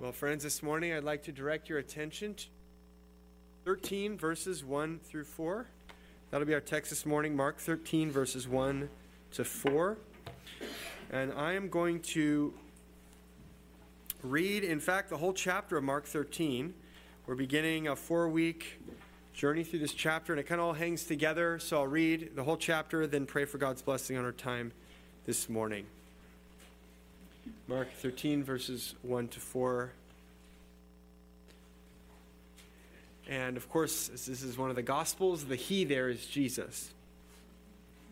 Well, friends, this morning I'd like to direct your attention to 13 verses 1 through 4. That'll be our text this morning, Mark 13, verses 1 to 4. And I am going to read, in fact, the whole chapter of Mark 13. We're beginning a four week journey through this chapter, and it kind of all hangs together. So I'll read the whole chapter, then pray for God's blessing on our time this morning. Mark 13, verses 1 to 4. And of course, this is one of the Gospels. The He there is Jesus.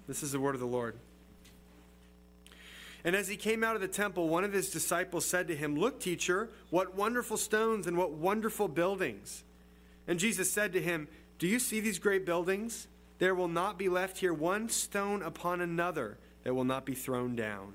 This is the word of the Lord. And as he came out of the temple, one of his disciples said to him, Look, teacher, what wonderful stones and what wonderful buildings. And Jesus said to him, Do you see these great buildings? There will not be left here one stone upon another that will not be thrown down.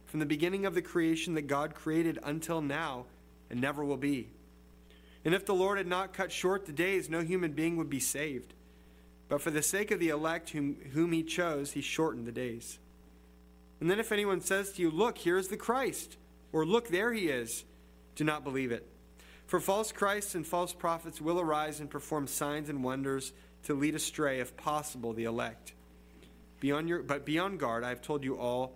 from the beginning of the creation that God created until now, and never will be. And if the Lord had not cut short the days, no human being would be saved. But for the sake of the elect whom, whom he chose, he shortened the days. And then if anyone says to you, Look, here is the Christ, or Look, there he is, do not believe it. For false Christs and false prophets will arise and perform signs and wonders to lead astray, if possible, the elect. Be your, but be on guard, I have told you all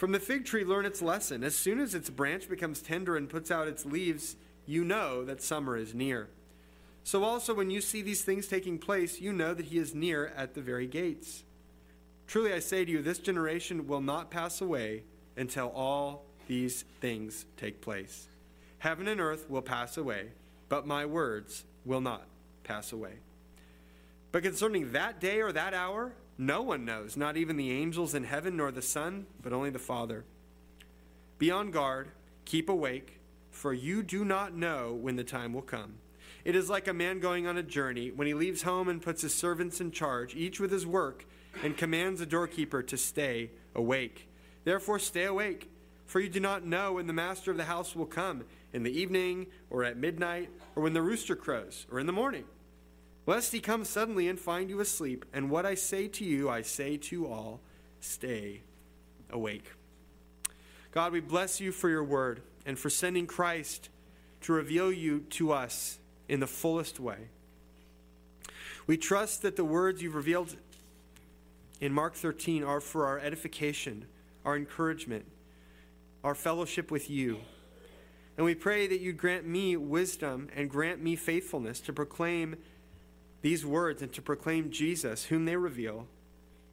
From the fig tree, learn its lesson. As soon as its branch becomes tender and puts out its leaves, you know that summer is near. So also, when you see these things taking place, you know that he is near at the very gates. Truly, I say to you, this generation will not pass away until all these things take place. Heaven and earth will pass away, but my words will not pass away. But concerning that day or that hour, no one knows, not even the angels in heaven nor the Son, but only the Father. Be on guard, keep awake, for you do not know when the time will come. It is like a man going on a journey when he leaves home and puts his servants in charge, each with his work, and commands the doorkeeper to stay awake. Therefore, stay awake, for you do not know when the master of the house will come in the evening, or at midnight, or when the rooster crows, or in the morning lest he come suddenly and find you asleep. And what I say to you, I say to all stay awake. God, we bless you for your word and for sending Christ to reveal you to us in the fullest way. We trust that the words you've revealed in Mark 13 are for our edification, our encouragement, our fellowship with you. And we pray that you grant me wisdom and grant me faithfulness to proclaim these words and to proclaim Jesus, whom they reveal,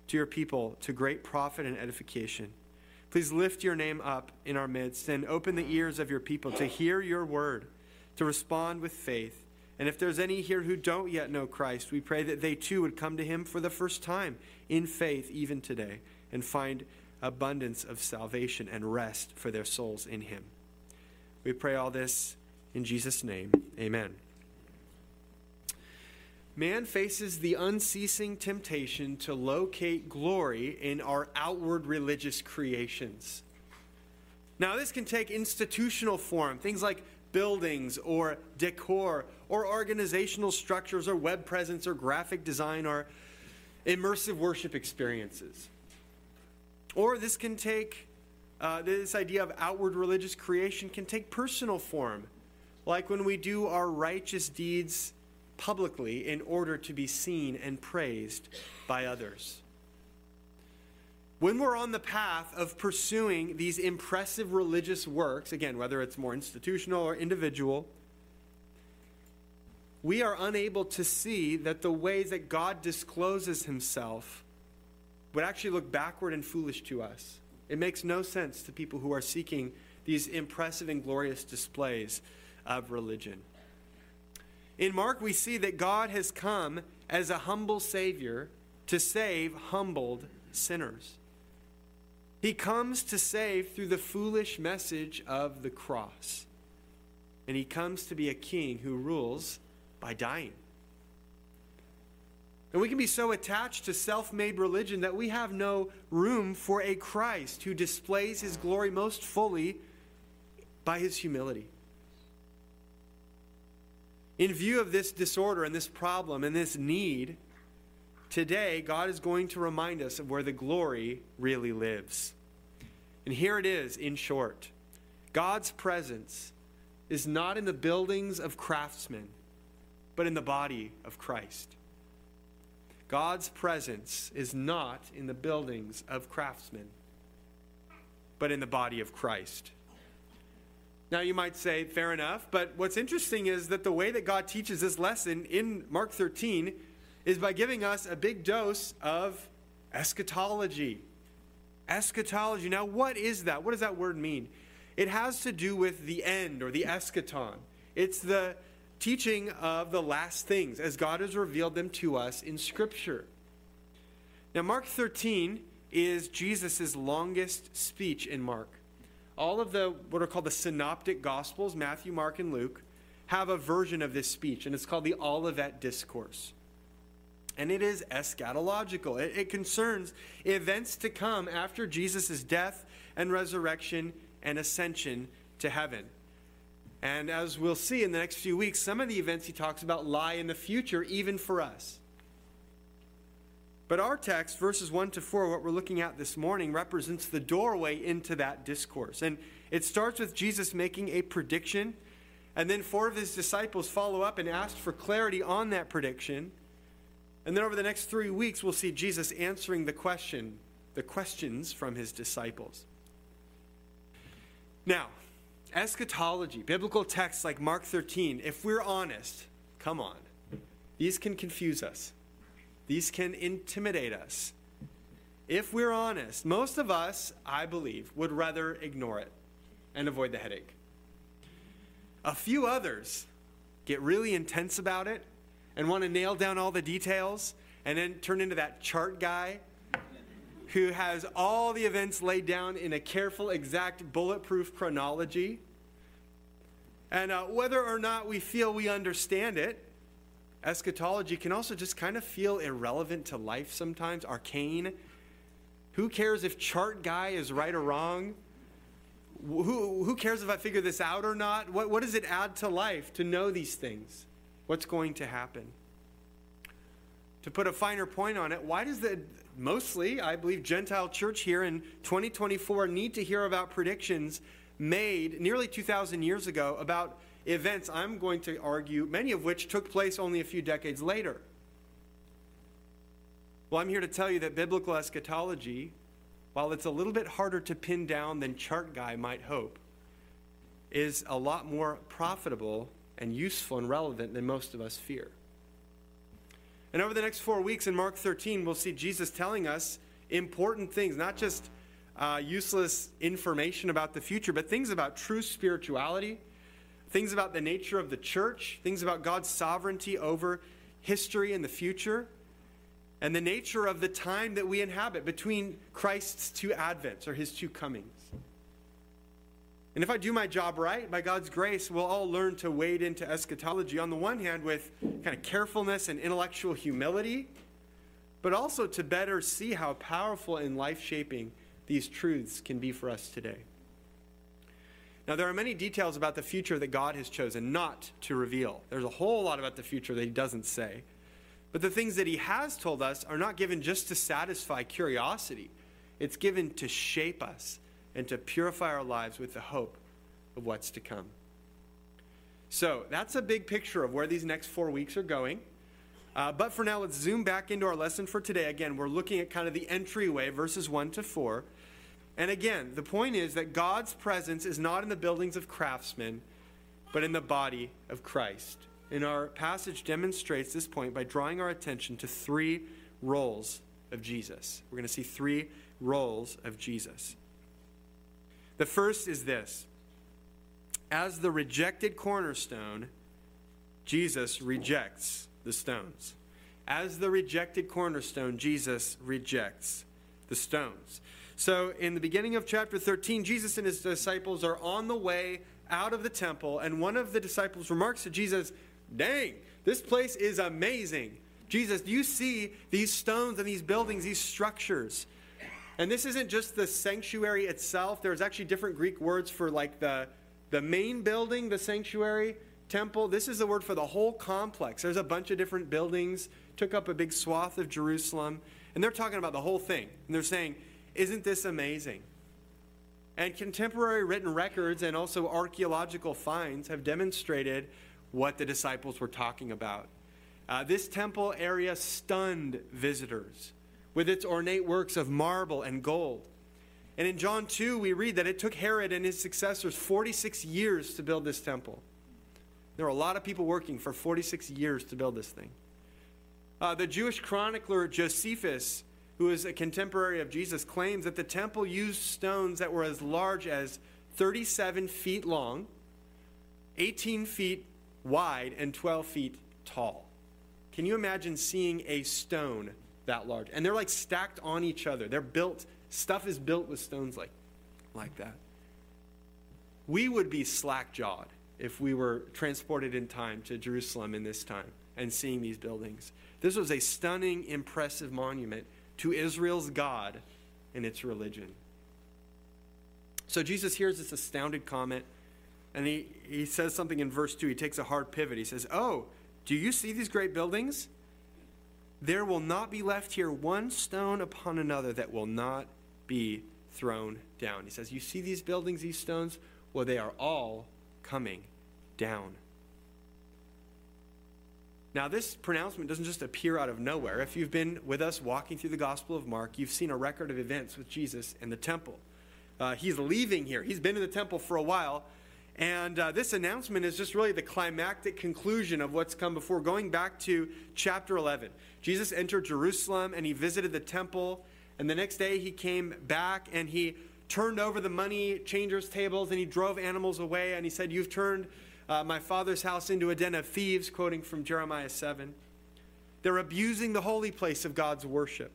to your people to great profit and edification. Please lift your name up in our midst and open the ears of your people to hear your word, to respond with faith. And if there's any here who don't yet know Christ, we pray that they too would come to him for the first time in faith, even today, and find abundance of salvation and rest for their souls in him. We pray all this in Jesus' name. Amen. Man faces the unceasing temptation to locate glory in our outward religious creations. Now, this can take institutional form, things like buildings or decor or organizational structures or web presence or graphic design or immersive worship experiences. Or this can take, uh, this idea of outward religious creation can take personal form, like when we do our righteous deeds publicly in order to be seen and praised by others. When we're on the path of pursuing these impressive religious works, again, whether it's more institutional or individual, we are unable to see that the ways that God discloses himself would actually look backward and foolish to us. It makes no sense to people who are seeking these impressive and glorious displays of religion. In Mark, we see that God has come as a humble Savior to save humbled sinners. He comes to save through the foolish message of the cross. And he comes to be a king who rules by dying. And we can be so attached to self made religion that we have no room for a Christ who displays his glory most fully by his humility. In view of this disorder and this problem and this need, today God is going to remind us of where the glory really lives. And here it is in short God's presence is not in the buildings of craftsmen, but in the body of Christ. God's presence is not in the buildings of craftsmen, but in the body of Christ. Now, you might say, fair enough, but what's interesting is that the way that God teaches this lesson in Mark 13 is by giving us a big dose of eschatology. Eschatology. Now, what is that? What does that word mean? It has to do with the end or the eschaton. It's the teaching of the last things as God has revealed them to us in Scripture. Now, Mark 13 is Jesus' longest speech in Mark all of the what are called the synoptic gospels, Matthew, Mark, and Luke, have a version of this speech, and it's called the Olivet Discourse. And it is eschatological. It, it concerns events to come after Jesus' death and resurrection and ascension to heaven. And as we'll see in the next few weeks, some of the events he talks about lie in the future, even for us. But our text, verses 1 to 4, what we're looking at this morning, represents the doorway into that discourse. And it starts with Jesus making a prediction, and then four of his disciples follow up and ask for clarity on that prediction. And then over the next three weeks, we'll see Jesus answering the question, the questions from his disciples. Now, eschatology, biblical texts like Mark 13, if we're honest, come on, these can confuse us. These can intimidate us. If we're honest, most of us, I believe, would rather ignore it and avoid the headache. A few others get really intense about it and want to nail down all the details and then turn into that chart guy who has all the events laid down in a careful, exact, bulletproof chronology. And uh, whether or not we feel we understand it, eschatology can also just kind of feel irrelevant to life sometimes, arcane. Who cares if chart guy is right or wrong? Who, who cares if I figure this out or not? What, what does it add to life to know these things? What's going to happen? To put a finer point on it, why does the mostly, I believe, Gentile church here in 2024 need to hear about predictions made nearly 2,000 years ago about events, I'm going to argue, many of which took place only a few decades later. Well, I'm here to tell you that biblical eschatology, while it's a little bit harder to pin down than Chart Guy might hope, is a lot more profitable and useful and relevant than most of us fear. And over the next four weeks in Mark 13, we'll see Jesus telling us important things, not just uh, useless information about the future, but things about true spirituality, things about the nature of the church, things about God's sovereignty over history and the future, and the nature of the time that we inhabit between Christ's two advents or his two comings. And if I do my job right, by God's grace, we'll all learn to wade into eschatology on the one hand with kind of carefulness and intellectual humility, but also to better see how powerful and life shaping these truths can be for us today. Now, there are many details about the future that God has chosen not to reveal. There's a whole lot about the future that He doesn't say. But the things that He has told us are not given just to satisfy curiosity, it's given to shape us and to purify our lives with the hope of what's to come. So, that's a big picture of where these next four weeks are going. Uh, but for now, let's zoom back into our lesson for today. Again, we're looking at kind of the entryway, verses 1 to 4. And again, the point is that God's presence is not in the buildings of craftsmen, but in the body of Christ. And our passage demonstrates this point by drawing our attention to three roles of Jesus. We're going to see three roles of Jesus. The first is this As the rejected cornerstone, Jesus rejects the stones. As the rejected cornerstone, Jesus rejects the stones. So, in the beginning of chapter 13, Jesus and his disciples are on the way out of the temple, and one of the disciples remarks to Jesus, Dang, this place is amazing. Jesus, do you see these stones and these buildings, these structures? And this isn't just the sanctuary itself. There's actually different Greek words for like the, the main building, the sanctuary, temple. This is the word for the whole complex. There's a bunch of different buildings, took up a big swath of Jerusalem. And they're talking about the whole thing. And they're saying, isn't this amazing? And contemporary written records and also archaeological finds have demonstrated what the disciples were talking about. Uh, this temple area stunned visitors with its ornate works of marble and gold. And in John 2, we read that it took Herod and his successors 46 years to build this temple. There were a lot of people working for 46 years to build this thing. Uh, the Jewish chronicler Josephus who is a contemporary of Jesus, claims that the temple used stones that were as large as 37 feet long, 18 feet wide, and 12 feet tall. Can you imagine seeing a stone that large? And they're like stacked on each other. They're built, stuff is built with stones like, like that. We would be slack jawed if we were transported in time to Jerusalem in this time and seeing these buildings. This was a stunning, impressive monument to Israel's God and its religion. So Jesus hears this astounded comment, and he, he says something in verse 2. He takes a hard pivot. He says, Oh, do you see these great buildings? There will not be left here one stone upon another that will not be thrown down. He says, You see these buildings, these stones? Well, they are all coming down. Now, this pronouncement doesn't just appear out of nowhere. If you've been with us walking through the Gospel of Mark, you've seen a record of events with Jesus in the temple. Uh, he's leaving here. He's been in the temple for a while. And uh, this announcement is just really the climactic conclusion of what's come before. Going back to chapter 11, Jesus entered Jerusalem and he visited the temple. And the next day he came back and he turned over the money changers' tables and he drove animals away. And he said, You've turned uh, my father's house into a den of thieves, quoting from Jeremiah 7. They're abusing the holy place of God's worship.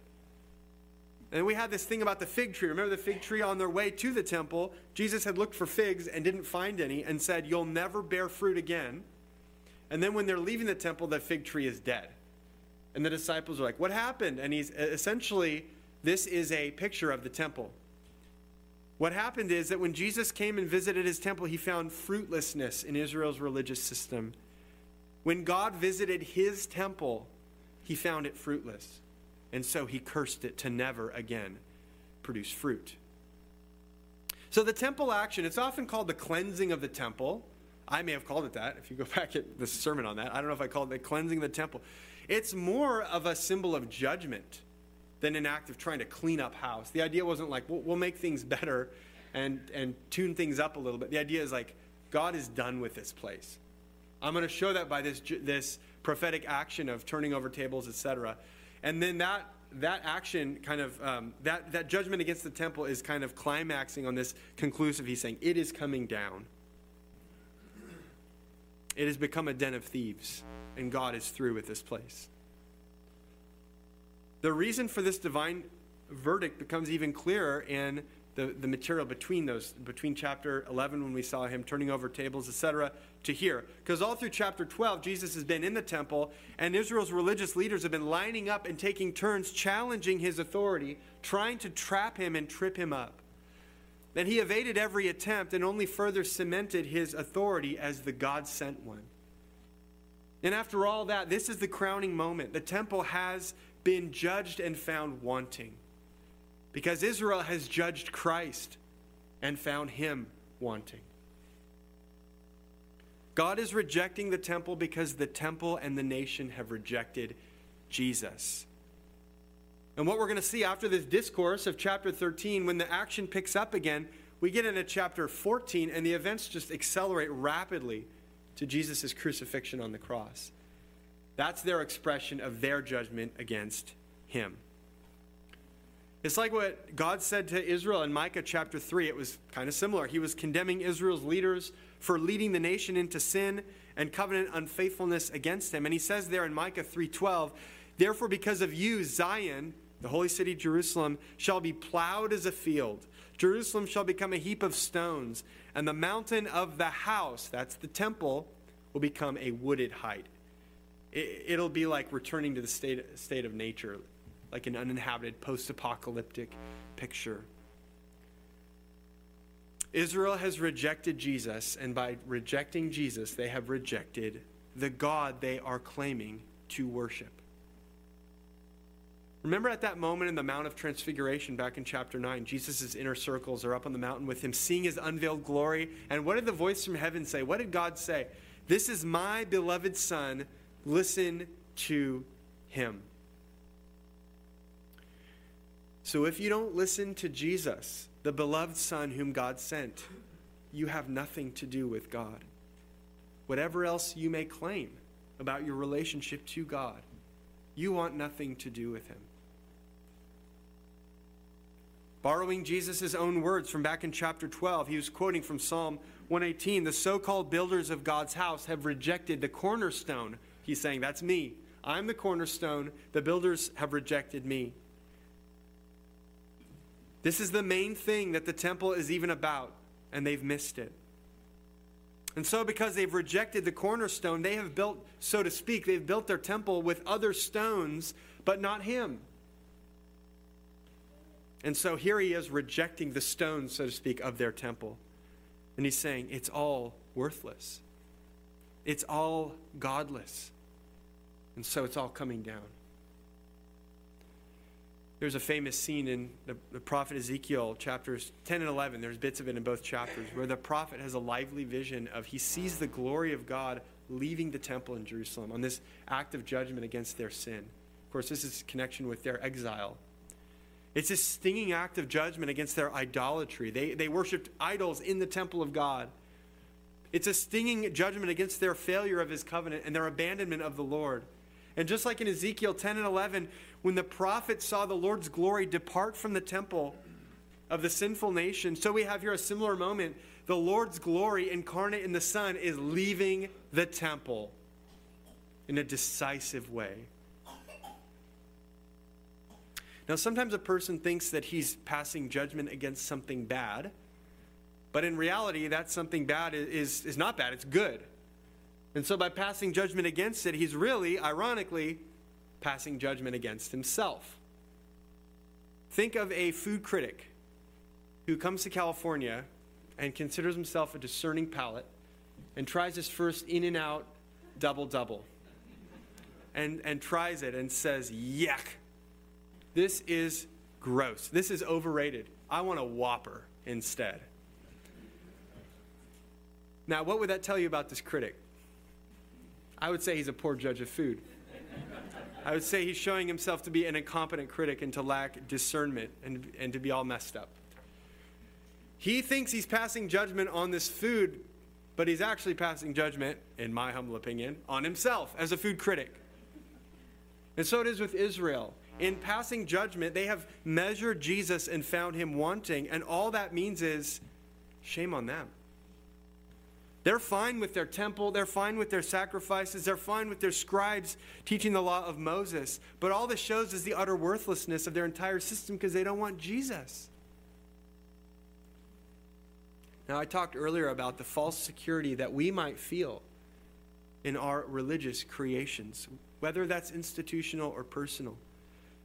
And we had this thing about the fig tree. Remember the fig tree on their way to the temple? Jesus had looked for figs and didn't find any and said, You'll never bear fruit again. And then when they're leaving the temple, the fig tree is dead. And the disciples are like, What happened? And he's essentially, this is a picture of the temple. What happened is that when Jesus came and visited his temple, he found fruitlessness in Israel's religious system. When God visited his temple, he found it fruitless. And so he cursed it to never again produce fruit. So the temple action, it's often called the cleansing of the temple. I may have called it that if you go back at the sermon on that. I don't know if I called it the cleansing of the temple. It's more of a symbol of judgment than an act of trying to clean up house. The idea wasn't like, we'll, we'll make things better and, and tune things up a little bit. The idea is like, God is done with this place. I'm going to show that by this, this prophetic action of turning over tables, etc. And then that, that action kind of, um, that, that judgment against the temple is kind of climaxing on this conclusive. He's saying, it is coming down. It has become a den of thieves, and God is through with this place. The reason for this divine verdict becomes even clearer in the, the material between those, between chapter 11 when we saw him turning over tables, etc., to here. Because all through chapter 12, Jesus has been in the temple, and Israel's religious leaders have been lining up and taking turns challenging his authority, trying to trap him and trip him up. Then he evaded every attempt and only further cemented his authority as the God sent one. And after all that, this is the crowning moment. The temple has been judged and found wanting because Israel has judged Christ and found him wanting. God is rejecting the temple because the temple and the nation have rejected Jesus. And what we're going to see after this discourse of chapter 13, when the action picks up again, we get into chapter 14, and the events just accelerate rapidly to Jesus' crucifixion on the cross. That's their expression of their judgment against him. It's like what God said to Israel in Micah chapter 3. It was kind of similar. He was condemning Israel's leaders for leading the nation into sin and covenant unfaithfulness against him. And he says there in Micah 3:12, "Therefore because of you Zion, the holy city Jerusalem, shall be plowed as a field. Jerusalem shall become a heap of stones, and the mountain of the house, that's the temple, will become a wooded height." It'll be like returning to the state, state of nature like an uninhabited post apocalyptic picture. Israel has rejected Jesus, and by rejecting Jesus, they have rejected the God they are claiming to worship. Remember at that moment in the Mount of Transfiguration back in chapter 9, Jesus' inner circles are up on the mountain with him, seeing his unveiled glory. And what did the voice from heaven say? What did God say? This is my beloved Son. Listen to him. So if you don't listen to Jesus, the beloved Son whom God sent, you have nothing to do with God. Whatever else you may claim about your relationship to God, you want nothing to do with Him. Borrowing Jesus' own words from back in chapter 12, he was quoting from Psalm 118 The so called builders of God's house have rejected the cornerstone. He's saying, That's me. I'm the cornerstone. The builders have rejected me. This is the main thing that the temple is even about, and they've missed it. And so, because they've rejected the cornerstone, they have built, so to speak, they've built their temple with other stones, but not Him. And so here he is rejecting the stones, so to speak, of their temple. And he's saying, it's all worthless. It's all godless. And so it's all coming down. There's a famous scene in the, the, prophet Ezekiel, chapters 10 and 11. There's bits of it in both chapters, where the prophet has a lively vision of he sees the glory of God leaving the temple in Jerusalem on this act of judgment against their sin. Of course, this is connection with their exile. It's a stinging act of judgment against their idolatry. They, they worshiped idols in the temple of God. It's a stinging judgment against their failure of his covenant and their abandonment of the Lord. And just like in Ezekiel 10 and 11, when the prophet saw the Lord's glory depart from the temple of the sinful nation, so we have here a similar moment. The Lord's glory incarnate in the Son is leaving the temple in a decisive way. Now, sometimes a person thinks that he's passing judgment against something bad, but in reality, that something bad is, is not bad, it's good. And so by passing judgment against it, he's really, ironically, passing judgment against himself. Think of a food critic who comes to California and considers himself a discerning palate and tries his first In-N-Out double double and, and tries it and says, Yuck, this is gross. This is overrated. I want a Whopper instead. Now, what would that tell you about this critic? I would say he's a poor judge of food. I would say he's showing himself to be an incompetent critic and to lack discernment and, and to be all messed up. He thinks he's passing judgment on this food, but he's actually passing judgment, in my humble opinion, on himself as a food critic. And so it is with Israel. In passing judgment, they have measured Jesus and found him wanting, and all that means is shame on them. They're fine with their temple, they're fine with their sacrifices, they're fine with their scribes teaching the law of Moses. But all this shows is the utter worthlessness of their entire system because they don't want Jesus. Now, I talked earlier about the false security that we might feel in our religious creations, whether that's institutional or personal.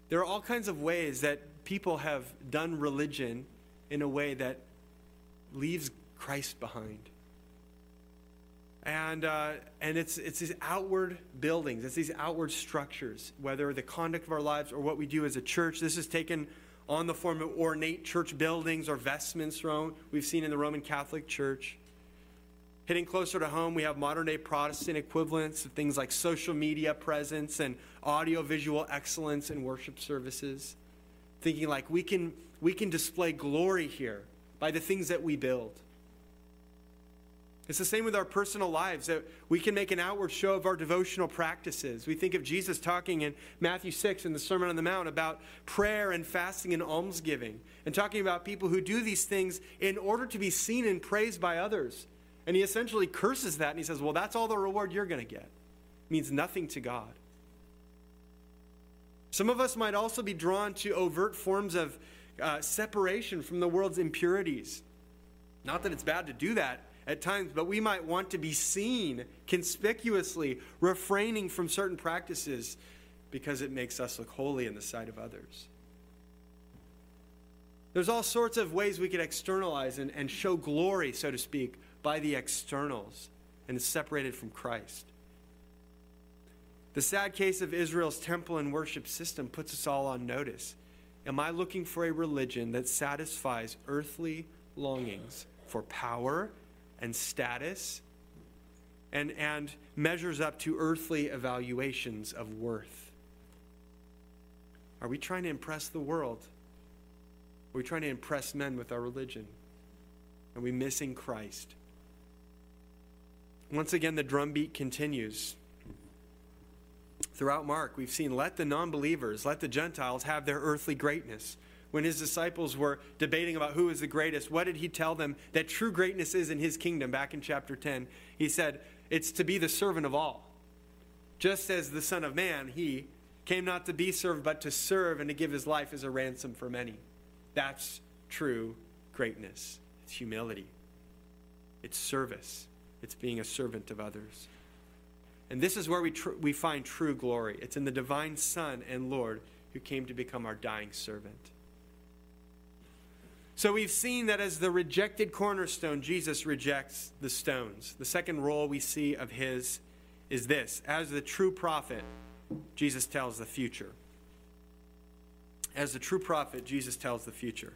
There are all kinds of ways that people have done religion in a way that leaves Christ behind. And, uh, and it's, it's these outward buildings, it's these outward structures, whether the conduct of our lives or what we do as a church. This is taken on the form of ornate church buildings or vestments we've seen in the Roman Catholic Church. Hitting closer to home, we have modern day Protestant equivalents of things like social media presence and audio visual excellence in worship services. Thinking like we can, we can display glory here by the things that we build. It's the same with our personal lives that we can make an outward show of our devotional practices. We think of Jesus talking in Matthew 6 in the Sermon on the Mount about prayer and fasting and almsgiving, and talking about people who do these things in order to be seen and praised by others. And he essentially curses that and he says, Well, that's all the reward you're going to get. It means nothing to God. Some of us might also be drawn to overt forms of uh, separation from the world's impurities. Not that it's bad to do that at times, but we might want to be seen conspicuously, refraining from certain practices because it makes us look holy in the sight of others. There's all sorts of ways we could externalize and, and show glory, so to speak, by the externals and is separated from Christ. The sad case of Israel's temple and worship system puts us all on notice. Am I looking for a religion that satisfies earthly longings for power and status and, and measures up to earthly evaluations of worth? Are we trying to impress the world? Are we trying to impress men with our religion? Are we missing Christ? Once again, the drumbeat continues. Throughout Mark, we've seen let the non believers, let the Gentiles have their earthly greatness. When his disciples were debating about who is the greatest, what did he tell them that true greatness is in his kingdom back in chapter 10? He said, It's to be the servant of all. Just as the Son of Man, he came not to be served, but to serve and to give his life as a ransom for many. That's true greatness. It's humility, it's service, it's being a servant of others. And this is where we, tr- we find true glory. It's in the divine Son and Lord who came to become our dying servant. So we've seen that as the rejected cornerstone, Jesus rejects the stones. The second role we see of his is this as the true prophet, Jesus tells the future. As the true prophet, Jesus tells the future.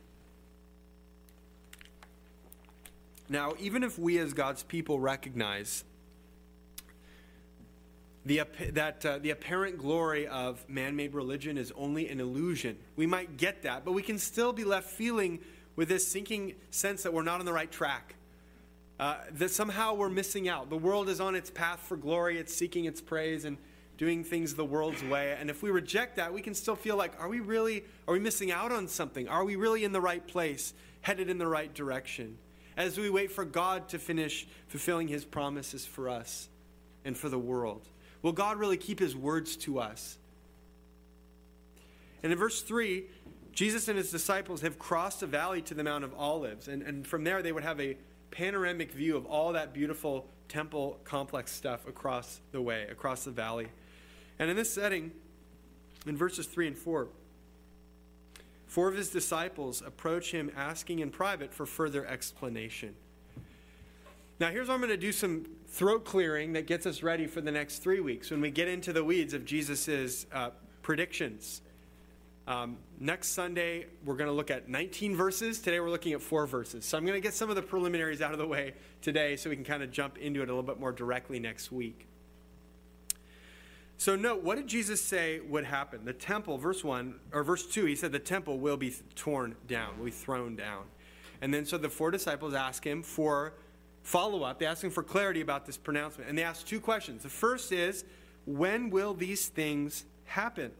Now, even if we as God's people recognize the, that uh, the apparent glory of man made religion is only an illusion, we might get that, but we can still be left feeling with this sinking sense that we're not on the right track. Uh, that somehow we're missing out. The world is on its path for glory, it's seeking its praise and doing things the world's way. And if we reject that, we can still feel like, are we really, are we missing out on something? Are we really in the right place, headed in the right direction? As we wait for God to finish fulfilling his promises for us and for the world. Will God really keep his words to us? And in verse 3, Jesus and his disciples have crossed a valley to the Mount of Olives, and, and from there they would have a panoramic view of all that beautiful temple complex stuff across the way, across the valley. And in this setting, in verses 3 and 4, four of his disciples approach him asking in private for further explanation. Now, here's where I'm going to do some throat clearing that gets us ready for the next three weeks when we get into the weeds of Jesus' uh, predictions um, next Sunday, we're going to look at 19 verses. Today, we're looking at four verses. So I'm going to get some of the preliminaries out of the way today so we can kind of jump into it a little bit more directly next week. So note, what did Jesus say would happen? The temple, verse 1, or verse 2, he said the temple will be torn down, will be thrown down. And then so the four disciples ask him for follow up. They ask him for clarity about this pronouncement. And they ask two questions. The first is, when will these things happen?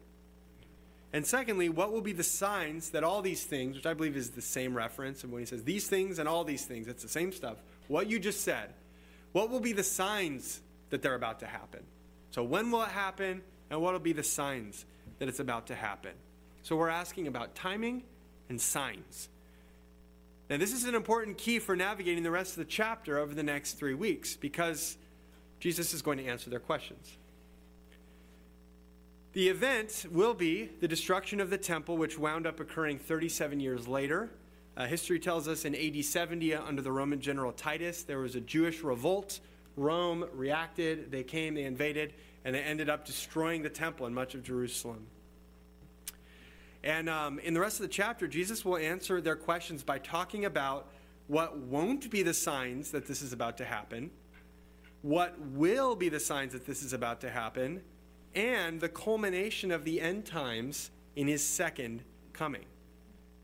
And secondly, what will be the signs that all these things, which I believe is the same reference, and when he says these things and all these things, it's the same stuff. What you just said, what will be the signs that they're about to happen? So, when will it happen, and what will be the signs that it's about to happen? So, we're asking about timing and signs. Now, this is an important key for navigating the rest of the chapter over the next three weeks because Jesus is going to answer their questions. The event will be the destruction of the temple, which wound up occurring 37 years later. Uh, history tells us in AD 70, under the Roman general Titus, there was a Jewish revolt Rome reacted, they came, they invaded, and they ended up destroying the temple and much of Jerusalem. And um, in the rest of the chapter, Jesus will answer their questions by talking about what won't be the signs that this is about to happen, what will be the signs that this is about to happen, and the culmination of the end times in his second coming.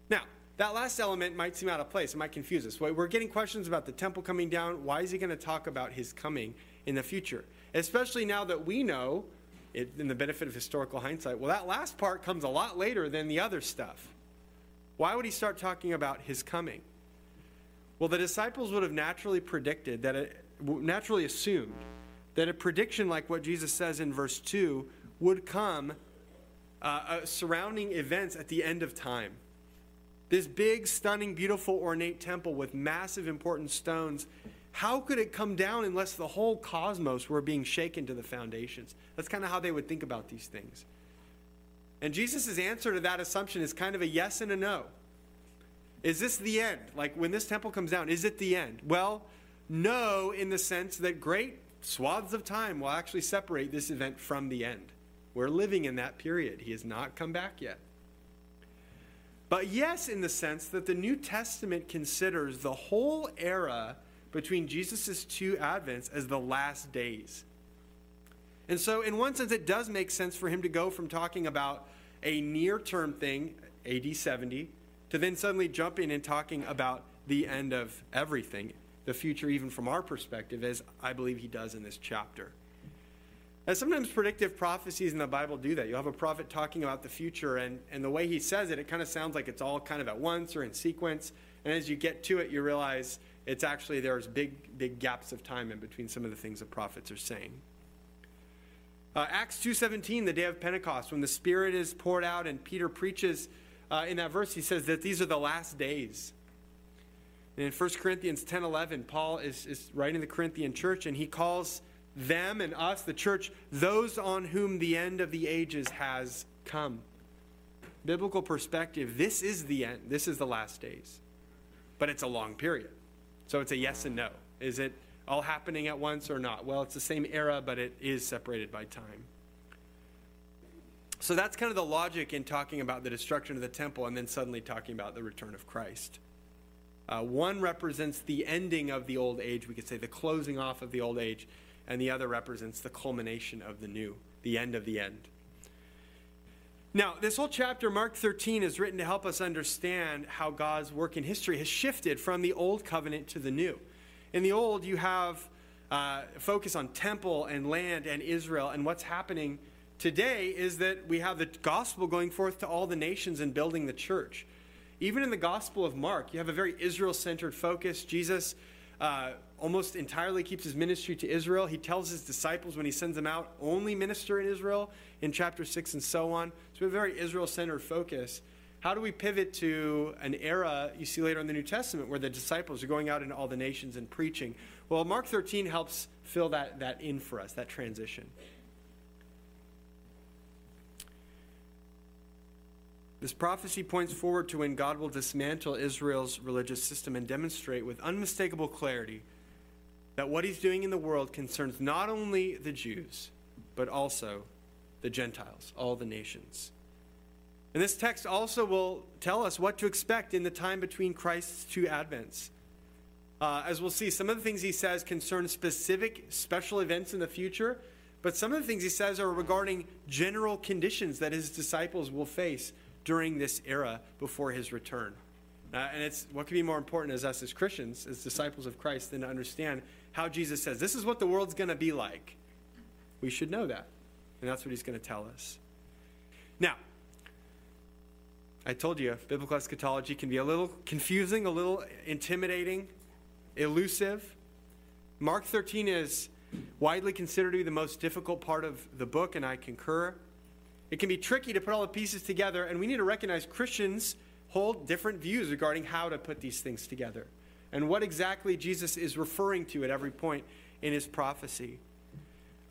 Now, that last element might seem out of place. It might confuse us. We're getting questions about the temple coming down. Why is he going to talk about his coming in the future? Especially now that we know, it, in the benefit of historical hindsight, well, that last part comes a lot later than the other stuff. Why would he start talking about his coming? Well, the disciples would have naturally predicted that it, naturally assumed that a prediction like what Jesus says in verse 2 would come uh, uh, surrounding events at the end of time. This big, stunning, beautiful, ornate temple with massive, important stones, how could it come down unless the whole cosmos were being shaken to the foundations? That's kind of how they would think about these things. And Jesus' answer to that assumption is kind of a yes and a no. Is this the end? Like when this temple comes down, is it the end? Well, no, in the sense that great swaths of time will actually separate this event from the end. We're living in that period. He has not come back yet. But yes, in the sense that the New Testament considers the whole era between Jesus' two advents as the last days. And so, in one sense, it does make sense for him to go from talking about a near term thing, AD 70, to then suddenly jump in and talking about the end of everything, the future, even from our perspective, as I believe he does in this chapter. And sometimes predictive prophecies in the Bible do that. You'll have a prophet talking about the future, and, and the way he says it, it kind of sounds like it's all kind of at once or in sequence. And as you get to it, you realize it's actually there's big, big gaps of time in between some of the things the prophets are saying. Uh, Acts 2.17, the day of Pentecost, when the Spirit is poured out and Peter preaches uh, in that verse, he says that these are the last days. And in 1 Corinthians 10.11, Paul is, is writing the Corinthian church, and he calls them and us, the church, those on whom the end of the ages has come. Biblical perspective, this is the end. This is the last days. But it's a long period. So it's a yes and no. Is it all happening at once or not? Well, it's the same era, but it is separated by time. So that's kind of the logic in talking about the destruction of the temple and then suddenly talking about the return of Christ. Uh, one represents the ending of the old age, we could say the closing off of the old age and the other represents the culmination of the new, the end of the end. Now, this whole chapter, Mark 13, is written to help us understand how God's work in history has shifted from the old covenant to the new. In the old, you have uh, focus on temple and land and Israel, and what's happening today is that we have the gospel going forth to all the nations and building the church. Even in the Gospel of Mark, you have a very Israel centered focus. Jesus uh, almost entirely keeps his ministry to Israel. He tells his disciples when he sends them out, only minister in Israel in chapter 6 and so on. So we have a very Israel centered focus. How do we pivot to an era you see later in the New Testament where the disciples are going out into all the nations and preaching? Well, Mark 13 helps fill that, that in for us, that transition. This prophecy points forward to when God will dismantle Israel's religious system and demonstrate with unmistakable clarity that what he's doing in the world concerns not only the Jews, but also the Gentiles, all the nations. And this text also will tell us what to expect in the time between Christ's two advents. Uh, as we'll see, some of the things he says concern specific special events in the future, But some of the things he says are regarding general conditions that his disciples will face during this era before his return. Uh, and it's what could be more important as us as Christians, as disciples of Christ, than to understand how Jesus says, This is what the world's going to be like. We should know that. And that's what he's going to tell us. Now, I told you, biblical eschatology can be a little confusing, a little intimidating, elusive. Mark 13 is widely considered to be the most difficult part of the book, and I concur. It can be tricky to put all the pieces together, and we need to recognize Christians hold different views regarding how to put these things together and what exactly Jesus is referring to at every point in his prophecy.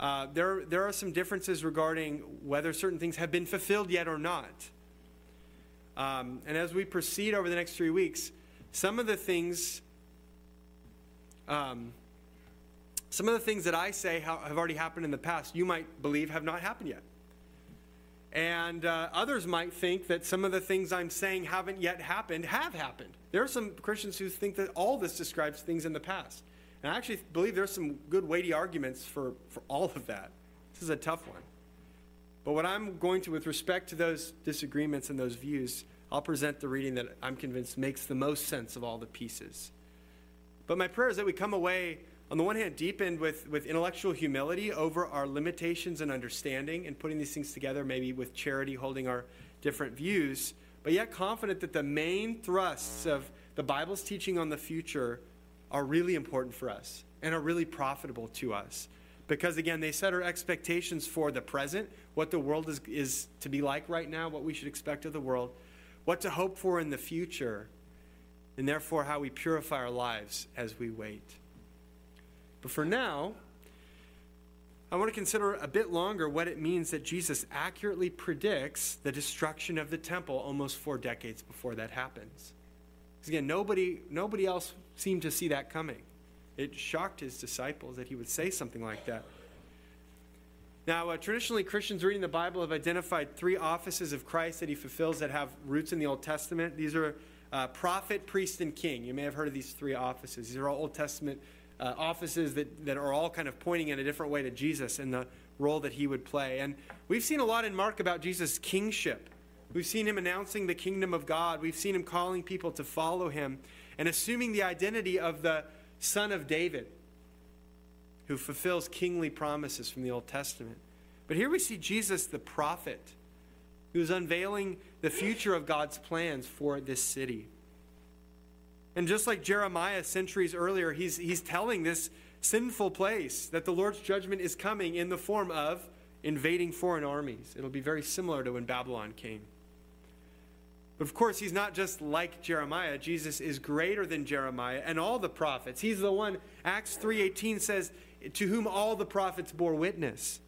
Uh, there, there are some differences regarding whether certain things have been fulfilled yet or not. Um, and as we proceed over the next three weeks, some of the things um, some of the things that I say have already happened in the past, you might believe have not happened yet. And uh, others might think that some of the things I'm saying haven't yet happened have happened. There are some Christians who think that all this describes things in the past. And I actually believe there's some good weighty arguments for, for all of that. This is a tough one. But what I'm going to, with respect to those disagreements and those views, I'll present the reading that I'm convinced makes the most sense of all the pieces. But my prayer is that we come away on the one hand, deepened with, with intellectual humility over our limitations and understanding and putting these things together, maybe with charity holding our different views, but yet confident that the main thrusts of the Bible's teaching on the future are really important for us and are really profitable to us. Because again, they set our expectations for the present, what the world is, is to be like right now, what we should expect of the world, what to hope for in the future, and therefore how we purify our lives as we wait. But for now, I want to consider a bit longer what it means that Jesus accurately predicts the destruction of the temple almost four decades before that happens. Because again, nobody, nobody else seemed to see that coming. It shocked his disciples that he would say something like that. Now, uh, traditionally, Christians reading the Bible have identified three offices of Christ that he fulfills that have roots in the Old Testament. These are uh, prophet, priest, and king. You may have heard of these three offices. These are all Old Testament uh, offices that, that are all kind of pointing in a different way to Jesus and the role that he would play. And we've seen a lot in Mark about Jesus' kingship. We've seen him announcing the kingdom of God. We've seen him calling people to follow him and assuming the identity of the son of David who fulfills kingly promises from the Old Testament. But here we see Jesus, the prophet, who's unveiling the future of God's plans for this city. And just like Jeremiah centuries earlier, he's, he's telling this sinful place that the Lord's judgment is coming in the form of invading foreign armies. It'll be very similar to when Babylon came. But of course, he's not just like Jeremiah. Jesus is greater than Jeremiah and all the prophets. He's the one, Acts 3.18 says, to whom all the prophets bore witness.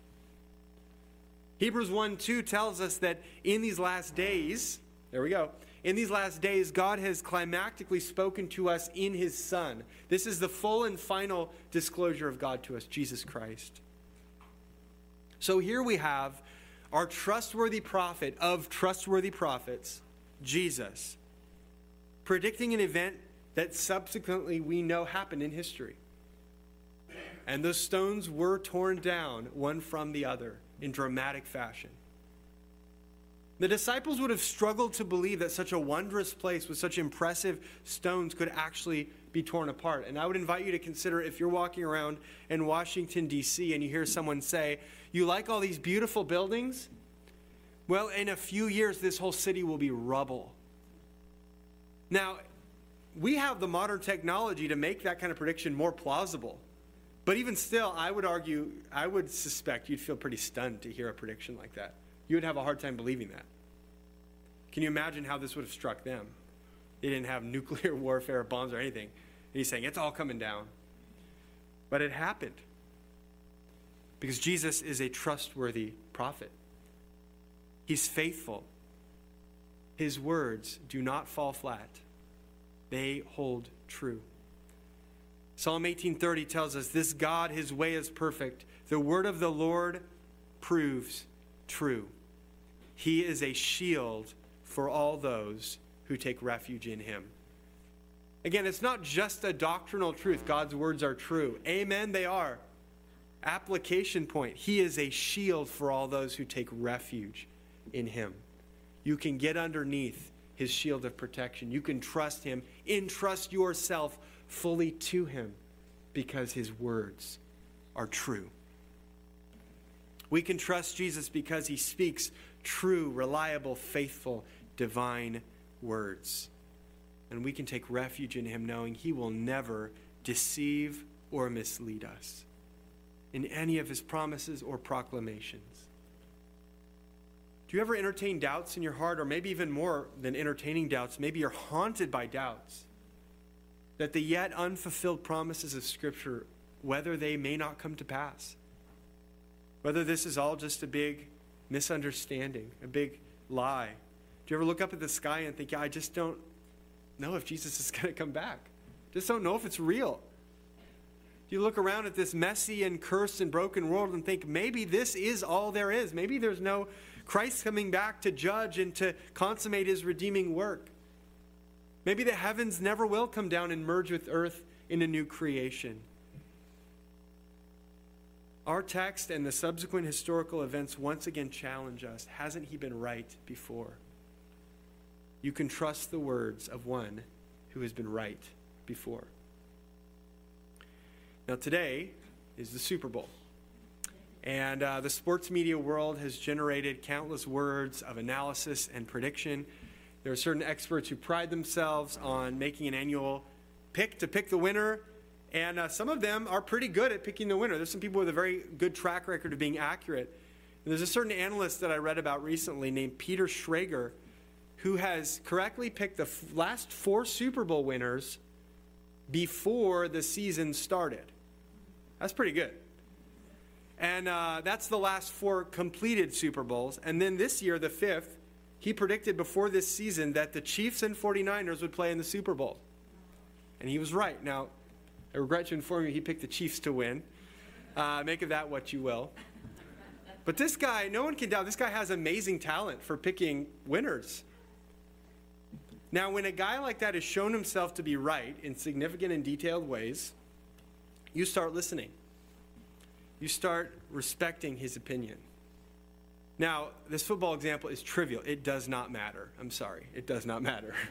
Hebrews 1 2 tells us that in these last days, there we go, in these last days, God has climactically spoken to us in his Son. This is the full and final disclosure of God to us, Jesus Christ. So here we have our trustworthy prophet of trustworthy prophets, Jesus, predicting an event that subsequently we know happened in history. And those stones were torn down one from the other in dramatic fashion. The disciples would have struggled to believe that such a wondrous place with such impressive stones could actually be torn apart. And I would invite you to consider if you're walking around in Washington, D.C., and you hear someone say, You like all these beautiful buildings? Well, in a few years, this whole city will be rubble. Now, we have the modern technology to make that kind of prediction more plausible. But even still, I would argue, I would suspect you'd feel pretty stunned to hear a prediction like that you would have a hard time believing that. Can you imagine how this would have struck them? They didn't have nuclear warfare, bombs, or anything. And he's saying, it's all coming down. But it happened. Because Jesus is a trustworthy prophet. He's faithful. His words do not fall flat, they hold true. Psalm 18:30 tells us this God his way is perfect. The word of the Lord proves true. He is a shield for all those who take refuge in him. Again, it's not just a doctrinal truth. God's words are true. Amen, they are. Application point He is a shield for all those who take refuge in Him. You can get underneath His shield of protection. You can trust Him, entrust yourself fully to Him because His words are true. We can trust Jesus because He speaks true, reliable, faithful, divine words. And we can take refuge in Him knowing He will never deceive or mislead us in any of his promises or proclamations. Do you ever entertain doubts in your heart, or maybe even more than entertaining doubts? Maybe you're haunted by doubts that the yet unfulfilled promises of Scripture, whether they may not come to pass, whether this is all just a big misunderstanding, a big lie. Do you ever look up at the sky and think, yeah, I just don't know if Jesus is going to come back? Just don't know if it's real. Do you look around at this messy and cursed and broken world and think maybe this is all there is. Maybe there's no Christ coming back to judge and to consummate his redeeming work. Maybe the heavens never will come down and merge with earth in a new creation. Our text and the subsequent historical events once again challenge us. Hasn't he been right before? You can trust the words of one who has been right before. Now, today is the Super Bowl. And uh, the sports media world has generated countless words of analysis and prediction. There are certain experts who pride themselves on making an annual pick to pick the winner. And uh, some of them are pretty good at picking the winner. There's some people with a very good track record of being accurate. And there's a certain analyst that I read about recently named Peter Schrager who has correctly picked the f- last four Super Bowl winners before the season started. That's pretty good. And uh, that's the last four completed Super Bowls. And then this year, the fifth, he predicted before this season that the Chiefs and 49ers would play in the Super Bowl. And he was right. Now, I regret to inform you, he picked the Chiefs to win. Uh, make of that what you will. But this guy, no one can doubt, this guy has amazing talent for picking winners. Now, when a guy like that has shown himself to be right in significant and detailed ways, you start listening. You start respecting his opinion. Now, this football example is trivial. It does not matter. I'm sorry. It does not matter.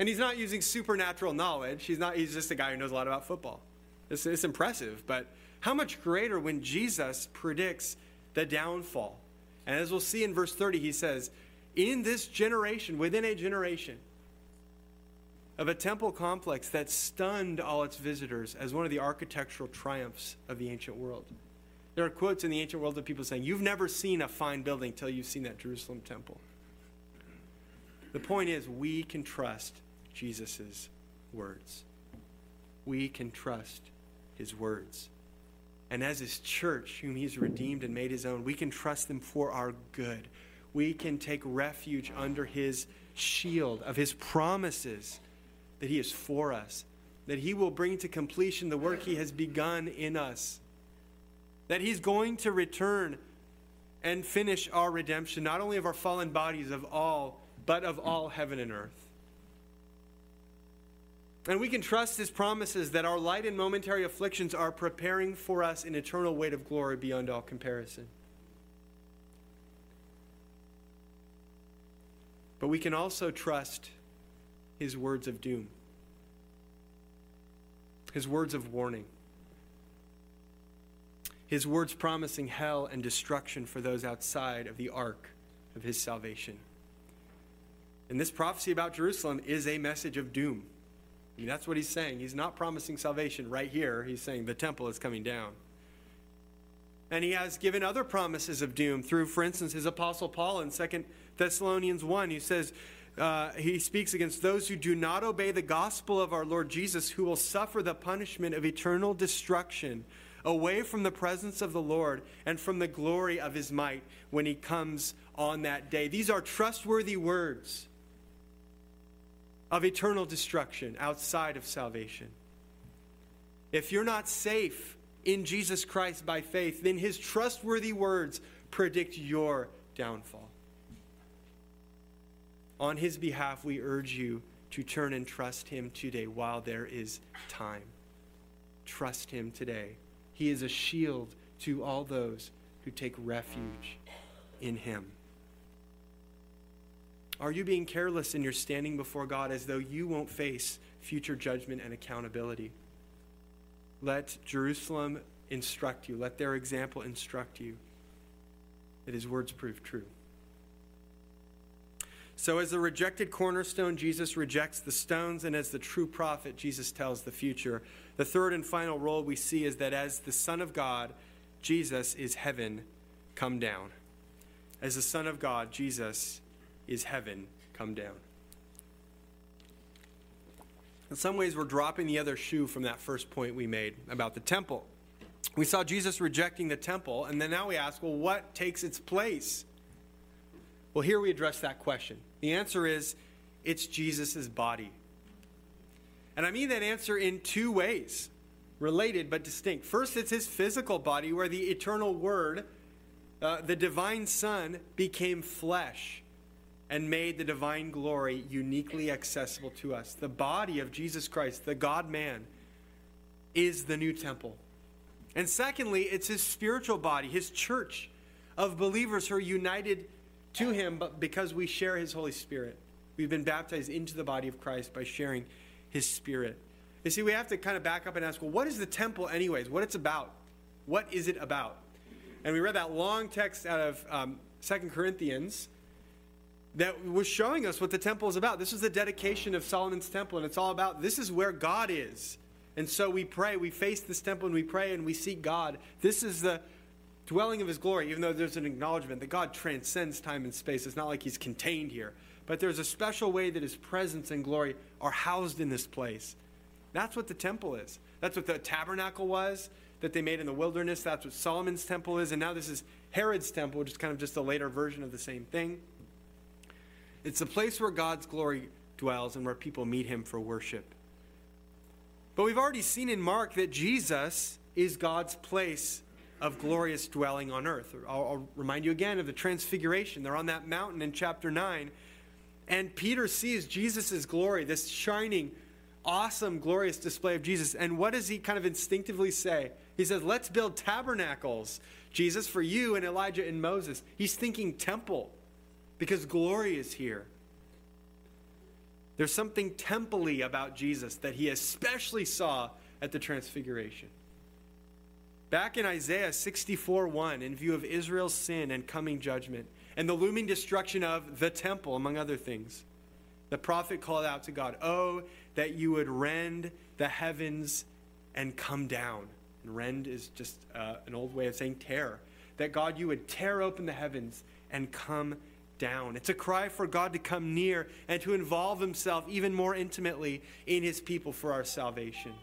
and he's not using supernatural knowledge. He's not he's just a guy who knows a lot about football. It's, it's impressive, but how much greater when Jesus predicts the downfall. And as we'll see in verse 30, he says, In this generation, within a generation, of a temple complex that stunned all its visitors as one of the architectural triumphs of the ancient world. There are quotes in the ancient world of people saying, You've never seen a fine building till you've seen that Jerusalem temple. The point is, we can trust Jesus' words. We can trust his words. And as his church, whom he's redeemed and made his own, we can trust them for our good. We can take refuge under his shield of his promises that He is for us, that He will bring to completion the work He has begun in us, that He's going to return and finish our redemption, not only of our fallen bodies, of all, but of all heaven and earth. And we can trust his promises that our light and momentary afflictions are preparing for us an eternal weight of glory beyond all comparison. But we can also trust his words of doom, his words of warning, his words promising hell and destruction for those outside of the ark of his salvation. And this prophecy about Jerusalem is a message of doom. I mean, that's what he's saying. He's not promising salvation right here. He's saying the temple is coming down. And he has given other promises of doom through, for instance, his apostle Paul in 2 Thessalonians 1. He says, uh, he speaks against those who do not obey the gospel of our Lord Jesus, who will suffer the punishment of eternal destruction away from the presence of the Lord and from the glory of his might when he comes on that day. These are trustworthy words of eternal destruction outside of salvation. If you're not safe in Jesus Christ by faith, then his trustworthy words predict your downfall. On his behalf, we urge you to turn and trust him today while there is time. Trust him today. He is a shield to all those who take refuge in him. Are you being careless in your standing before God as though you won't face future judgment and accountability? Let Jerusalem instruct you, let their example instruct you that his words prove true. So, as the rejected cornerstone, Jesus rejects the stones, and as the true prophet, Jesus tells the future. The third and final role we see is that as the Son of God, Jesus is heaven come down. As the Son of God, Jesus is heaven come down. In some ways, we're dropping the other shoe from that first point we made about the temple. We saw Jesus rejecting the temple, and then now we ask, well, what takes its place? Well, here we address that question. The answer is it's Jesus' body. And I mean that answer in two ways, related but distinct. First, it's his physical body, where the eternal Word, uh, the divine Son, became flesh and made the divine glory uniquely accessible to us. The body of Jesus Christ, the God man, is the new temple. And secondly, it's his spiritual body, his church of believers who are united to him but because we share his Holy Spirit. We've been baptized into the body of Christ by sharing his Spirit. You see, we have to kind of back up and ask, well, what is the temple, anyways? What it's about? What is it about? And we read that long text out of um, 2 Chronicles that was showing us what the temple is about. This is the dedication of Solomon's temple, and it's all about this is where God is. And so we pray, we face this temple and we pray and we seek God. This is the dwelling of his glory, even though there's an acknowledgement that God transcends time and space. It's not like he's contained here. But there's a special way that his presence and glory are housed in this place. That's what the temple is. That's what the tabernacle was that they made in the wilderness. That's what Solomon's temple is. And now this is Herod's temple, which is kind of just a later version of the same thing. It's the place where God's glory dwells and where people meet him for worship. But we've already seen in Mark that Jesus is God's place of glorious dwelling on earth. I'll, I'll, remind you again of the transfiguration. They're on that mountain in chapter 9. And Peter sees Jesus' glory, this shining, awesome, glorious display of Jesus. And what does he kind of instinctively say? He says, Let's build tabernacles, Jesus, for you and Elijah and Moses. He's thinking temple because glory is here. There's something temple about Jesus that he especially saw at the transfiguration. Back in Isaiah 64 1, in view of Israel's sin and coming judgment, and the looming destruction of the temple, among other things, the prophet called out to God, Oh, that you would rend the heavens and come down. And rend is just uh, an old way of saying tear. That God, you would tear open the heavens and come down. It's a cry for God to come near and to involve himself even more intimately in his people for our salvation.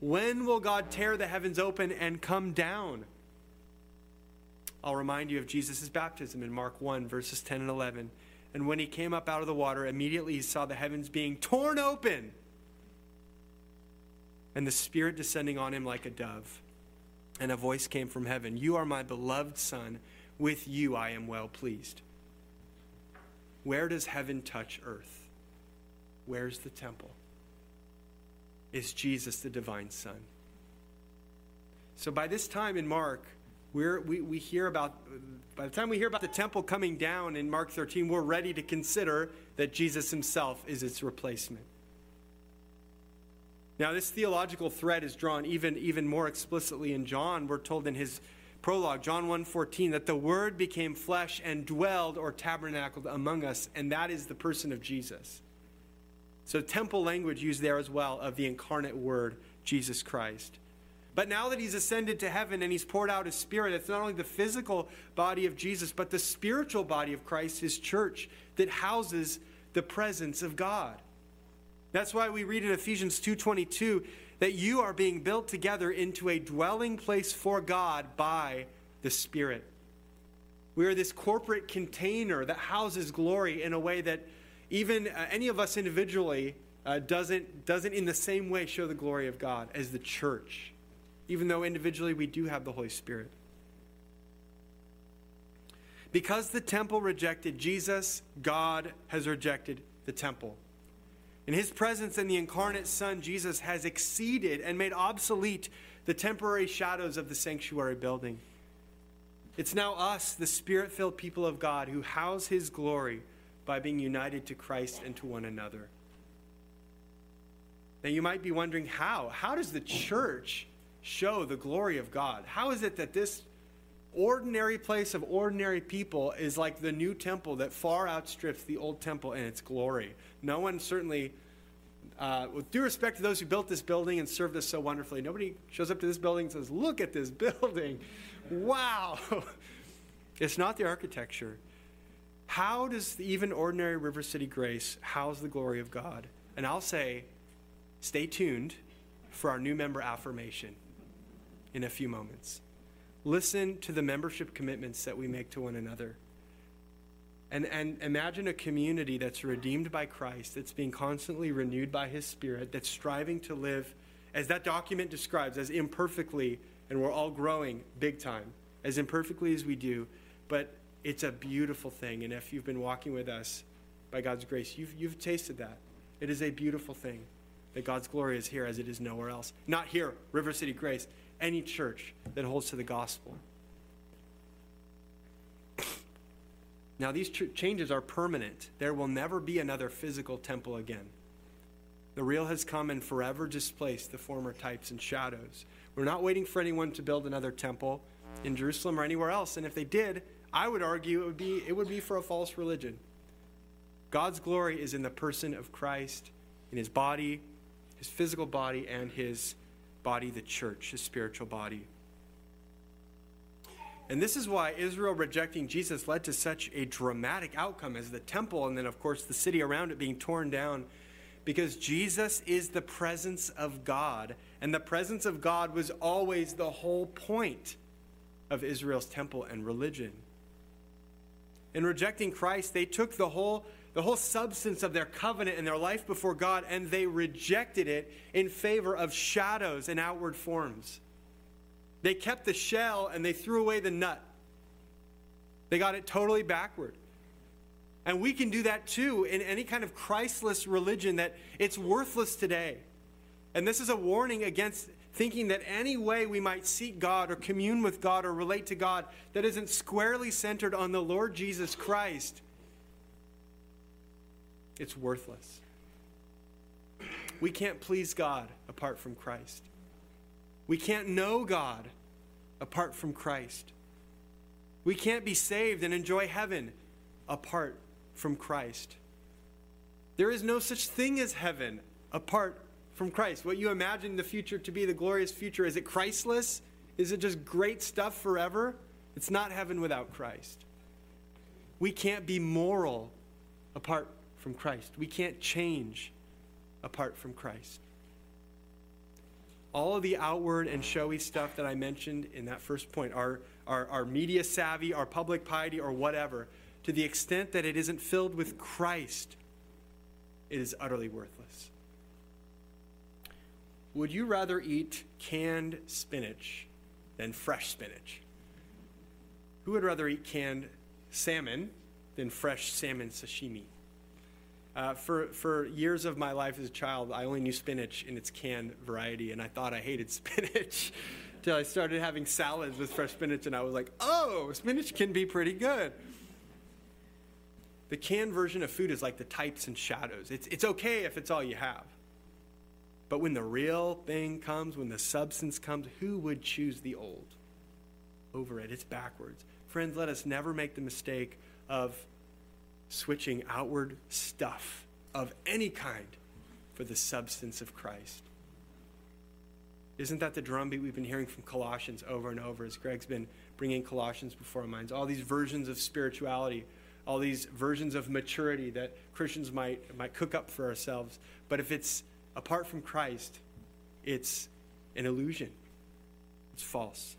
When will God tear the heavens open and come down? I'll remind you of Jesus' baptism in Mark 1, verses 10 and 11. And when he came up out of the water, immediately he saw the heavens being torn open and the Spirit descending on him like a dove. And a voice came from heaven You are my beloved Son. With you I am well pleased. Where does heaven touch earth? Where's the temple? is Jesus, the divine Son. So by this time in Mark, we're, we, we hear about, by the time we hear about the temple coming down in Mark 13, we're ready to consider that Jesus himself is its replacement. Now, this theological thread is drawn even, even more explicitly in John. We're told in his prologue, John 1.14, that the Word became flesh and dwelled or tabernacled among us, and that is the person of Jesus. So, temple language used there as well of the incarnate word, Jesus Christ. But now that he's ascended to heaven and he's poured out his spirit, it's not only the physical body of Jesus, but the spiritual body of Christ, his church, that houses the presence of God. That's why we read in Ephesians 2:22 that you are being built together into a dwelling place for God by the Spirit. We are this corporate container that houses glory in a way that even uh, any of us individually uh, doesn't, doesn't in the same way show the glory of God as the church, even though individually we do have the Holy Spirit. Because the temple rejected Jesus, God has rejected the temple. And his presence in the incarnate Son, Jesus, has exceeded and made obsolete the temporary shadows of the sanctuary building. It's now us, the spirit filled people of God, who house his glory by being united to Christ and to one another. Now, you might be wondering how? How does the church show the glory of God? How is it that this ordinary place of ordinary people is like the new temple that far outstrips the old temple in its glory? No one certainly, uh, with due respect to those who built this building and served us so wonderfully, nobody shows up to this building and says, Look at this building. Wow. it's not the architecture. How does even ordinary River City Grace house the glory of God? And I'll say, stay tuned for our new member affirmation in a few moments. Listen to the membership commitments that we make to one another. And, and imagine a community that's redeemed by Christ, that's being constantly renewed by His Spirit, that's striving to live, as that document describes, as imperfectly, and we're all growing big time, as imperfectly as we do. But it's a beautiful thing. And if you've been walking with us by God's grace, you've, you've tasted that. It is a beautiful thing that God's glory is here as it is nowhere else. Not here, River City Grace, any church that holds to the gospel. Now, these ch- changes are permanent. There will never be another physical temple again. The real has come and forever displaced the former types and shadows. We're not waiting for anyone to build another temple in Jerusalem or anywhere else. And if they did, I would argue it would be, it would be for a false religion. God's glory is in the person of Christ, in his body, his physical body, and his body, the church, his spiritual body. And this is why Israel rejecting Jesus led to such a dramatic outcome as the temple and then, of course, the city around it being torn down. Because Jesus is the presence of God. And the presence of God was always the whole point of Israel's temple and religion. In rejecting Christ, they took the whole, the whole substance of their covenant and their life before God and they rejected it in favor of shadows and outward forms. They kept the shell and they threw away the nut. They got it totally backward. And we can do that too in any kind of Christless religion that it's worthless today. And this is a warning against thinking that any way we might seek God or commune with God or relate to God that isn't squarely centered on the Lord Jesus Christ, it's worthless. We can't please God apart from Christ. We can't know God apart from Christ. We can't be saved and enjoy heaven apart from Christ. There is no such thing as heaven apart from Christ. What you imagine the future to be, the glorious future, is it Christless? Is it just great stuff forever? It's not heaven without Christ. We can't be moral apart from Christ. We can't change apart from Christ all of the outward and showy stuff that I mentioned in that first point, our, our, our media savvy, our public piety, or whatever, to the extent that it isn't filled with Christ, it is utterly worthless. Would you rather eat canned spinach than fresh spinach? Who would rather eat canned salmon than fresh salmon sashimi? Uh, for, for years of my life as a child, I only knew spinach in its canned variety, and I thought I hated spinach until I started having salads with fresh spinach, and I was like, oh, spinach can be pretty good. The canned version of food is like the types and shadows. It's, it's okay if it's all you have. But when the real thing comes, when the substance comes, who would choose the old over it? It's backwards. Friends, let us never make the mistake of switching outward stuff of any kind for the substance of Christ. Isn't that the drumbeat we've been hearing from Colossians over and over as Greg's been bringing Colossians before our minds? All these versions of spirituality, all these versions of maturity that Christians might, might cook up for ourselves. But if it's apart from Christ, it's an illusion, it's false.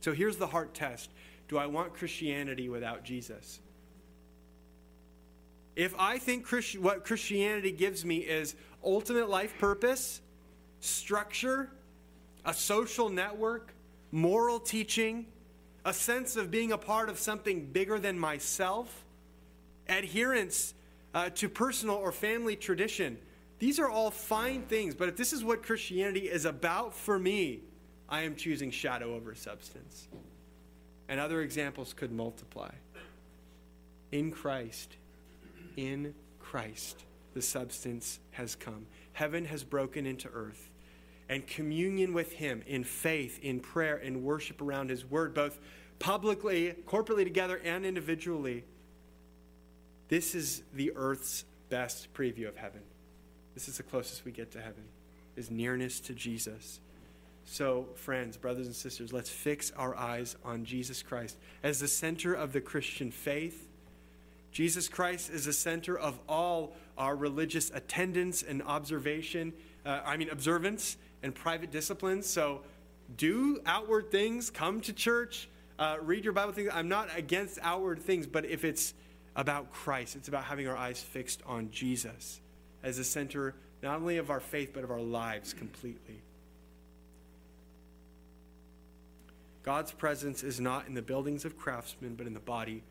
So here's the heart test Do I want Christianity without Jesus? If I think Christ- what Christianity gives me is ultimate life purpose, structure, a social network, moral teaching, a sense of being a part of something bigger than myself, adherence uh, to personal or family tradition, These are all fine things, but if this is what Christianity is about for me, I am choosing shadow over substance. And other examples could multiply. In Christ, in Christ, the substance has come. Heaven has broken into earth. And communion with Him in faith, in prayer, in worship around His Word, both publicly, corporately together, and individually. This is the earth's best preview of heaven. This is the closest we get to heaven, is nearness to Jesus. So, friends, brothers and sisters, let's fix our eyes on Jesus Christ as the center of the Christian faith. Jesus Christ is the center of all our religious attendance and observation, uh, I mean, observance and private disciplines. So, do outward things, come to church, uh, read your Bible things. I'm not against outward things, but if it's about Christ, it's about having our eyes fixed on Jesus as the center not only of our faith, but of our lives completely. God's presence is not in the buildings of craftsmen, but in the body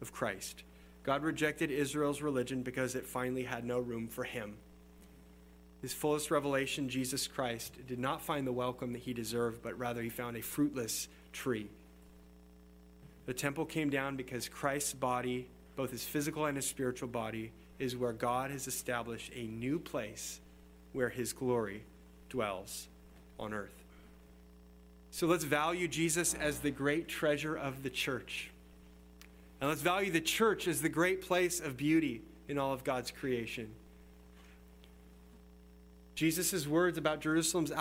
of Christ. God rejected Israel's religion because it finally had no room for him. His fullest revelation, Jesus Christ, did not find the welcome that he deserved, but rather he found a fruitless tree. The temple came down because Christ's body, both his physical and his spiritual body, is where God has established a new place where his glory dwells on earth. So let's value Jesus as the great treasure of the church. And let's value the church as the great place of beauty in all of God's creation. Jesus' words about Jerusalem's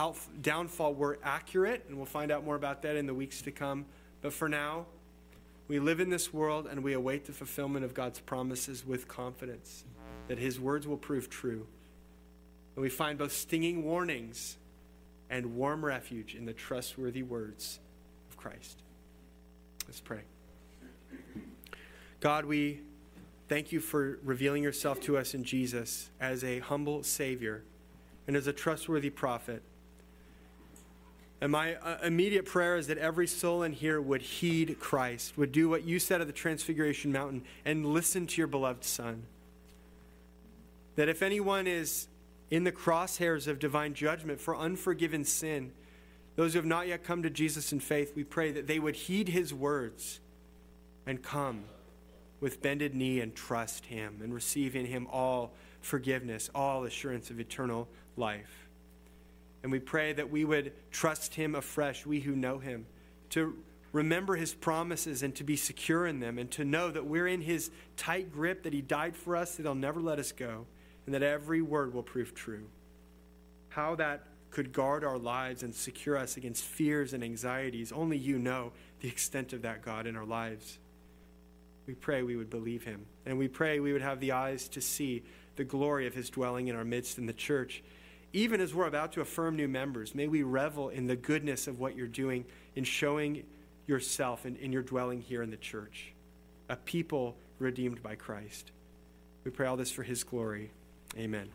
downfall were accurate, and we'll find out more about that in the weeks to come. But for now, we live in this world and we await the fulfillment of God's promises with confidence that His words will prove true. And we find both stinging warnings and warm refuge in the trustworthy words of Christ. Let's pray. God, we thank you for revealing yourself to us in Jesus as a humble Savior and as a trustworthy prophet. And my uh, immediate prayer is that every soul in here would heed Christ, would do what you said at the Transfiguration Mountain, and listen to your beloved Son. That if anyone is in the crosshairs of divine judgment for unforgiven sin, those who have not yet come to Jesus in faith, we pray that they would heed his words and come with bended knee and trust him and receive in him all forgiveness, all assurance of eternal life. And we pray that we would trust him afresh, we who know him, to remember his promises and to be secure in them, and to know that we're in his tight grip, that he died for us, that he'll never let us go, and that every word will prove true. How that could guard our lives and secure us against fears and anxieties, only you know the extent of that, God, in our lives. We pray we would believe him. And we pray we would have the eyes to see the glory of his dwelling in our midst in the church even as we're about to affirm new members, may we revel in the goodness of what you're doing in showing yourself and in, your dwelling here in the church, a people redeemed by Christ. We pray all this for his glory. Amen.